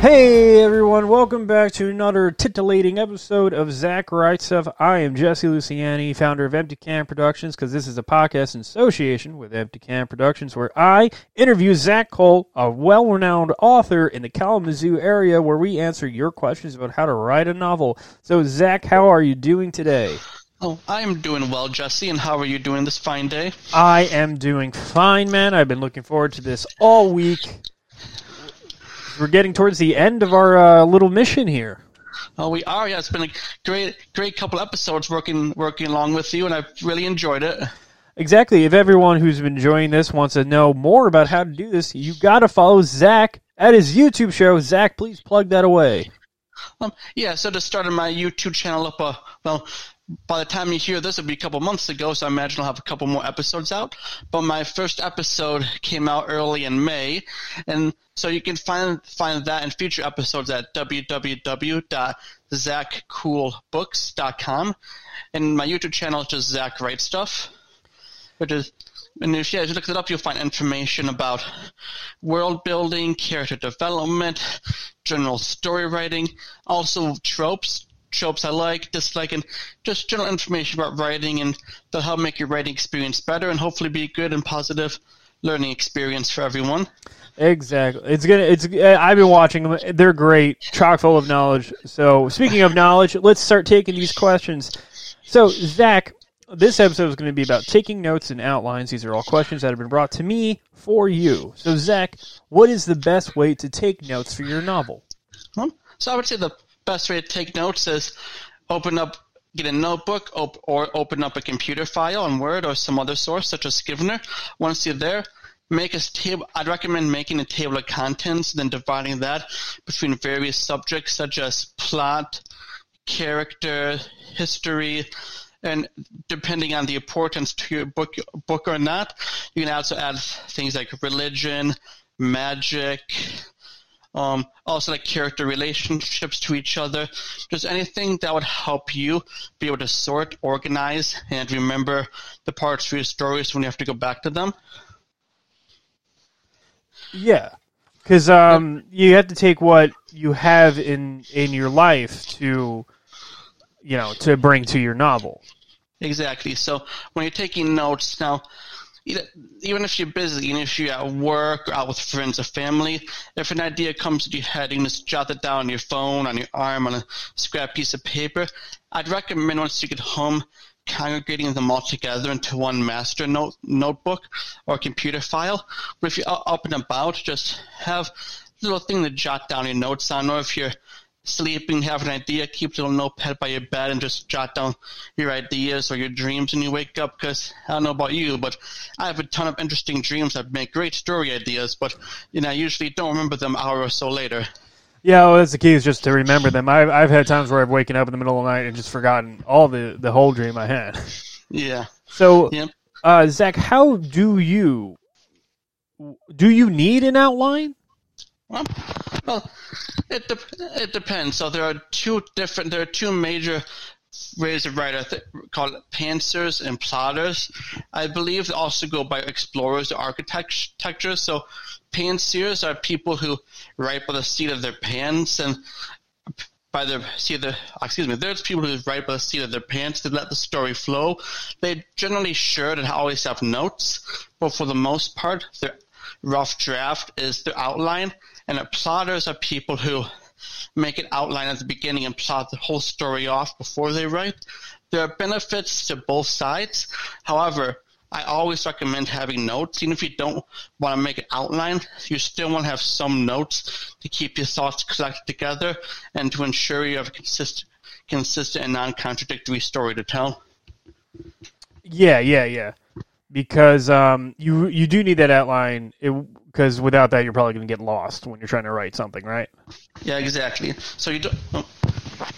Hey everyone, welcome back to another titillating episode of Zach Writes Stuff. I am Jesse Luciani, founder of Empty Can Productions, because this is a podcast in association with Empty Can Productions where I interview Zach Kuhl, a well renowned author in the Kalamazoo area, where we answer your questions about how to write a novel. So, Zach, how are you doing today? Oh, I am doing well, Jesse, and how are you doing this fine day? I am doing fine, man. I've been looking forward to this all week. We're getting towards the end of our uh, little mission here. Oh, we are. Yeah, it's been a great, great couple episodes working, working along with you, and I've really enjoyed it. Exactly. If everyone who's been enjoying this wants to know more about how to do this, you got to follow Zach at his YouTube show. Zach, please plug that away. Um, yeah, so to start my YouTube channel up, uh, well, by the time you hear this, it'll be a couple months ago, so I imagine I'll have a couple more episodes out. But my first episode came out early in May, and so you can find find that and future episodes at www.zachkuhlbooks.com. And my YouTube channel is just Zach Writes Stuff, which is and if, yeah, if you look it up, you'll find information about world building, character development, general story writing, also tropes, tropes I like, dislike, and just general information about writing, and that'll help make your writing experience better, and hopefully be a good and positive learning experience for everyone. Exactly. It's gonna. It's. Eh, I've been watching them. They're great, chock full of knowledge. So, speaking of knowledge, let's start taking these questions. So, Zach, this episode is going to be about taking notes and outlines. These are all questions that have been brought to me for you. So, Zach, what is the best way to take notes for your novel? So I would say the best way to take notes is open up, get a notebook, op- or open up a computer file on Word or some other source such as Scrivener. Once you're there, make a table. I'd recommend making a table of contents, then dividing that between various subjects such as plot, character, history, and depending on the importance to your book, book or not, you can also add things like religion, magic, um, also like character relationships to each other, just anything that would help you be able to sort, organize, and remember the parts of your stories when you have to go back to them. Yeah, because um, you have to take what you have in in your life to, you know, to bring to your novel. Exactly. So when you're taking notes now, even if you're busy, even if you're at work or out with friends or family, if an idea comes to your head, you can just jot it down on your phone, on your arm, on a scrap piece of paper. I'd recommend once you get home, congregating them all together into one master note, notebook or computer file. But if you're up and about, just have a little thing to jot down your notes on, or if you're sleeping, have an idea, keep a little notepad by your bed and just jot down your ideas or your dreams when you wake up. Because I don't know about you, but I have a ton of interesting dreams that make great story ideas, but you know, I usually don't remember them an hour or so later. Yeah, well, that's the key is just to remember them. I've I've had times where I've waken up in the middle of the night and just forgotten all the the whole dream I had. Yeah. So, uh, Zach, how do you do you need an outline? Well, well it de- it depends. So there are two different. There are two major ways of writer th- called pantsers and plotters. I believe they also go by explorers or architecture. So pantsers are people who write by the seat of their pants and by the seat of their excuse me, there's people who write by the seat of their pants to let the story flow. They generally sure and always have notes, but for the most part, their rough draft is the outline, and plotters are people who make an outline at the beginning and plot the whole story off before they write. There are benefits to both sides. However, I always recommend having notes. Even if you don't want to make an outline, you still want to have some notes to keep your thoughts collected together and to ensure you have a consistent, consistent and non-contradictory story to tell. Yeah, yeah, yeah. Because um, you you do need that outline. Because without that, you're probably going to get lost when you're trying to write something, right? Yeah, exactly. So you don't. Oh,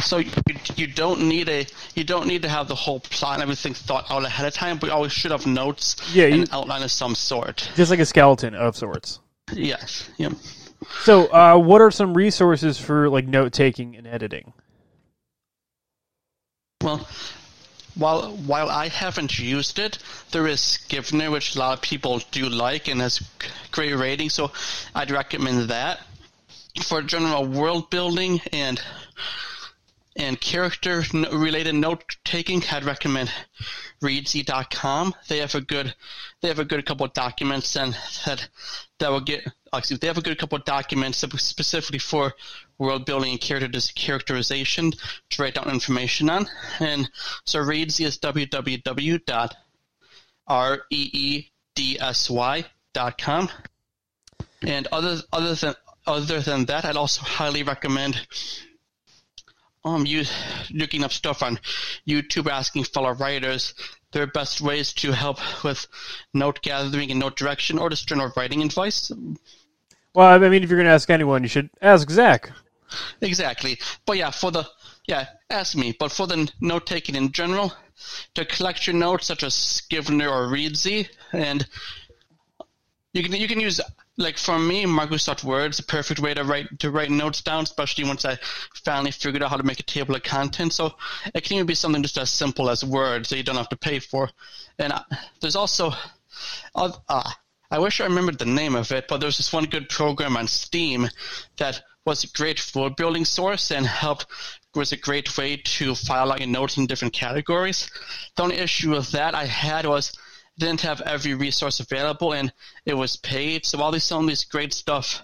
so you, you don't need a you don't need to have the whole plot and everything thought out ahead of time, but you always should have notes yeah, and you, an outline of some sort. Just like a skeleton of sorts. Yes. Yep. So, uh, what are some resources for like note taking and editing? Well, while while I haven't used it, there is Scrivener, which a lot of people do like and has great ratings. So I'd recommend that. for general world building and and character related note taking, I'd recommend Reedsy.com. They have a good they have a good couple of documents and that that will get they have a good couple of documents specifically for world building and character characterization to write down information on. And so Reedsy is www.reedsy.com. And other other than other than that, I'd also highly recommend um you looking up stuff on YouTube, asking fellow writers their best ways to help with note gathering and note direction, or just general writing advice. Well, I mean, if you're going to ask anyone, you should ask Zach. Exactly, but yeah, for the yeah, ask me. But for the note taking in general, to collect your notes such as Scrivener or Reedsy, and you can you can use like for me, Microsoft Word is a perfect way to write to write notes down, especially once I finally figured out how to make a table of contents. So it can even be something just as simple as Word, so you don't have to pay for. And uh, there's also, uh, uh, I wish I remembered the name of it, but there's this one good program on Steam that was a great word building source and helped was a great way to file out your notes in different categories. The only issue with that I had was didn't have every resource available and it was paid. So while these, some of these great stuff,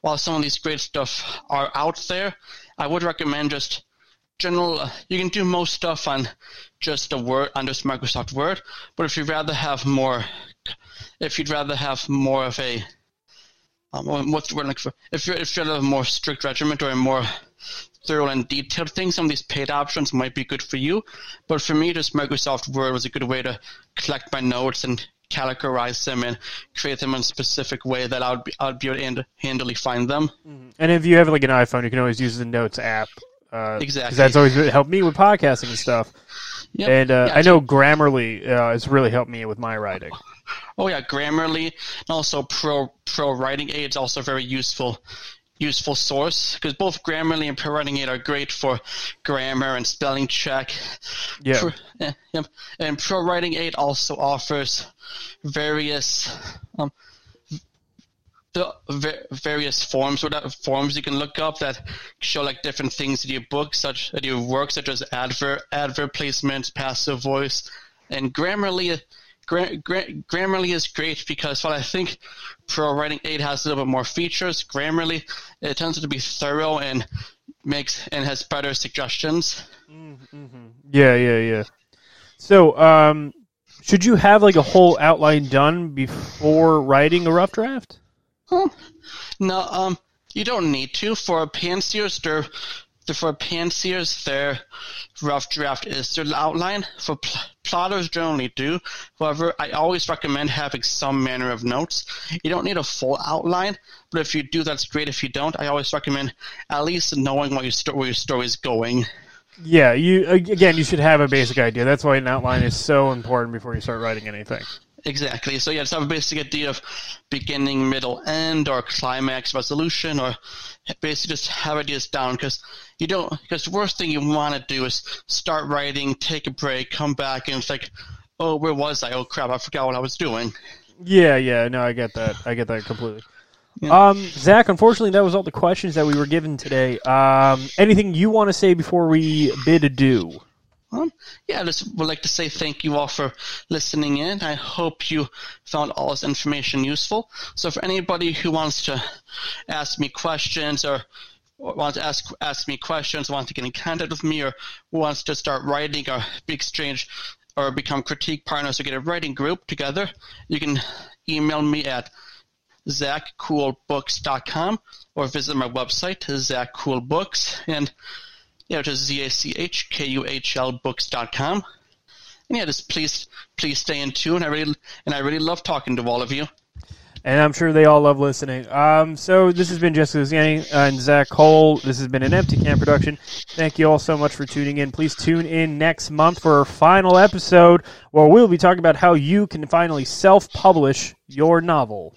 while some of these great stuff are out there, I would recommend just general. You can do most stuff on just a Word on just Microsoft Word, but if you'd rather have more, if you'd rather have more of a um, what's the word like for if you're if you're a more strict regiment or a more thorough and detailed thing. Some of these paid options might be good for you, but for me, just Microsoft Word was a good way to collect my notes and categorize them and create them in a specific way that I would be, I would be able to handily find them. Mm-hmm. And if you have like an iPhone, you can always use the Notes app. Uh, exactly. That's always helped me with podcasting and stuff. Yep. And uh, yeah, I know Grammarly uh, has really helped me with my writing. Oh yeah, Grammarly and also Pro Pro Writing Aid is also very useful useful source because both Grammarly and ProWriting Aid are great for grammar and spelling check. Yeah. Pro, yeah, And ProWriting Aid also offers various um, the various forms or that forms you can look up that show like different things in your book, such in your work, such as advert, advert placement, passive voice, and Grammarly Gra- Gra- Grammarly is great because while I think Pro Writing Aid has a little bit more features, Grammarly it tends to be thorough and makes and has better suggestions. Mm-hmm. Yeah, yeah, yeah. So, um, should you have like a whole outline done before writing a rough draft? Huh. No, um, you don't need to. For pantsiers, they're for pantsiers, their rough draft is their outline. For pl- plotters, generally do. However, I always recommend having some manner of notes. You don't need a full outline, but if you do, that's great. If you don't, I always recommend at least knowing what your sto- where your story is going. Yeah, you again, you should have a basic idea. That's why an outline is so important before you start writing anything. Exactly. So yeah, just have a basic idea of beginning, middle, end, or climax, resolution, or basically just have ideas down because you don't. Because the worst thing you want to do is start writing, take a break, come back, and it's like, oh, where was I? Oh crap, I forgot what I was doing. Yeah, yeah, no, I get that. I get that completely. Yeah. Um, Zach, unfortunately, that was all the questions that we were given today. Um, anything you want to say before we bid adieu? Yeah, I just would like to say thank you all for listening in. I hope you found all this information useful. So, for anybody who wants to ask me questions or wants to ask ask me questions, wants to get in contact with me, or wants to start writing or be exchange or become critique partners or get a writing group together, you can email me at zachkuhlbooks.com or visit my website, zachkuhlbooks, and yeah, which is Z-A-C-H-K-U-H-L books.com. And yeah, just please, please stay in tune. I really, and I really love talking to all of you. And I'm sure they all love listening. Um, so this has been Jessica Luciani and Zach Kuhl. This has been an Empty Can production. Thank you all so much for tuning in. Please tune in next month for our final episode where we'll be talking about how you can finally self-publish your novel.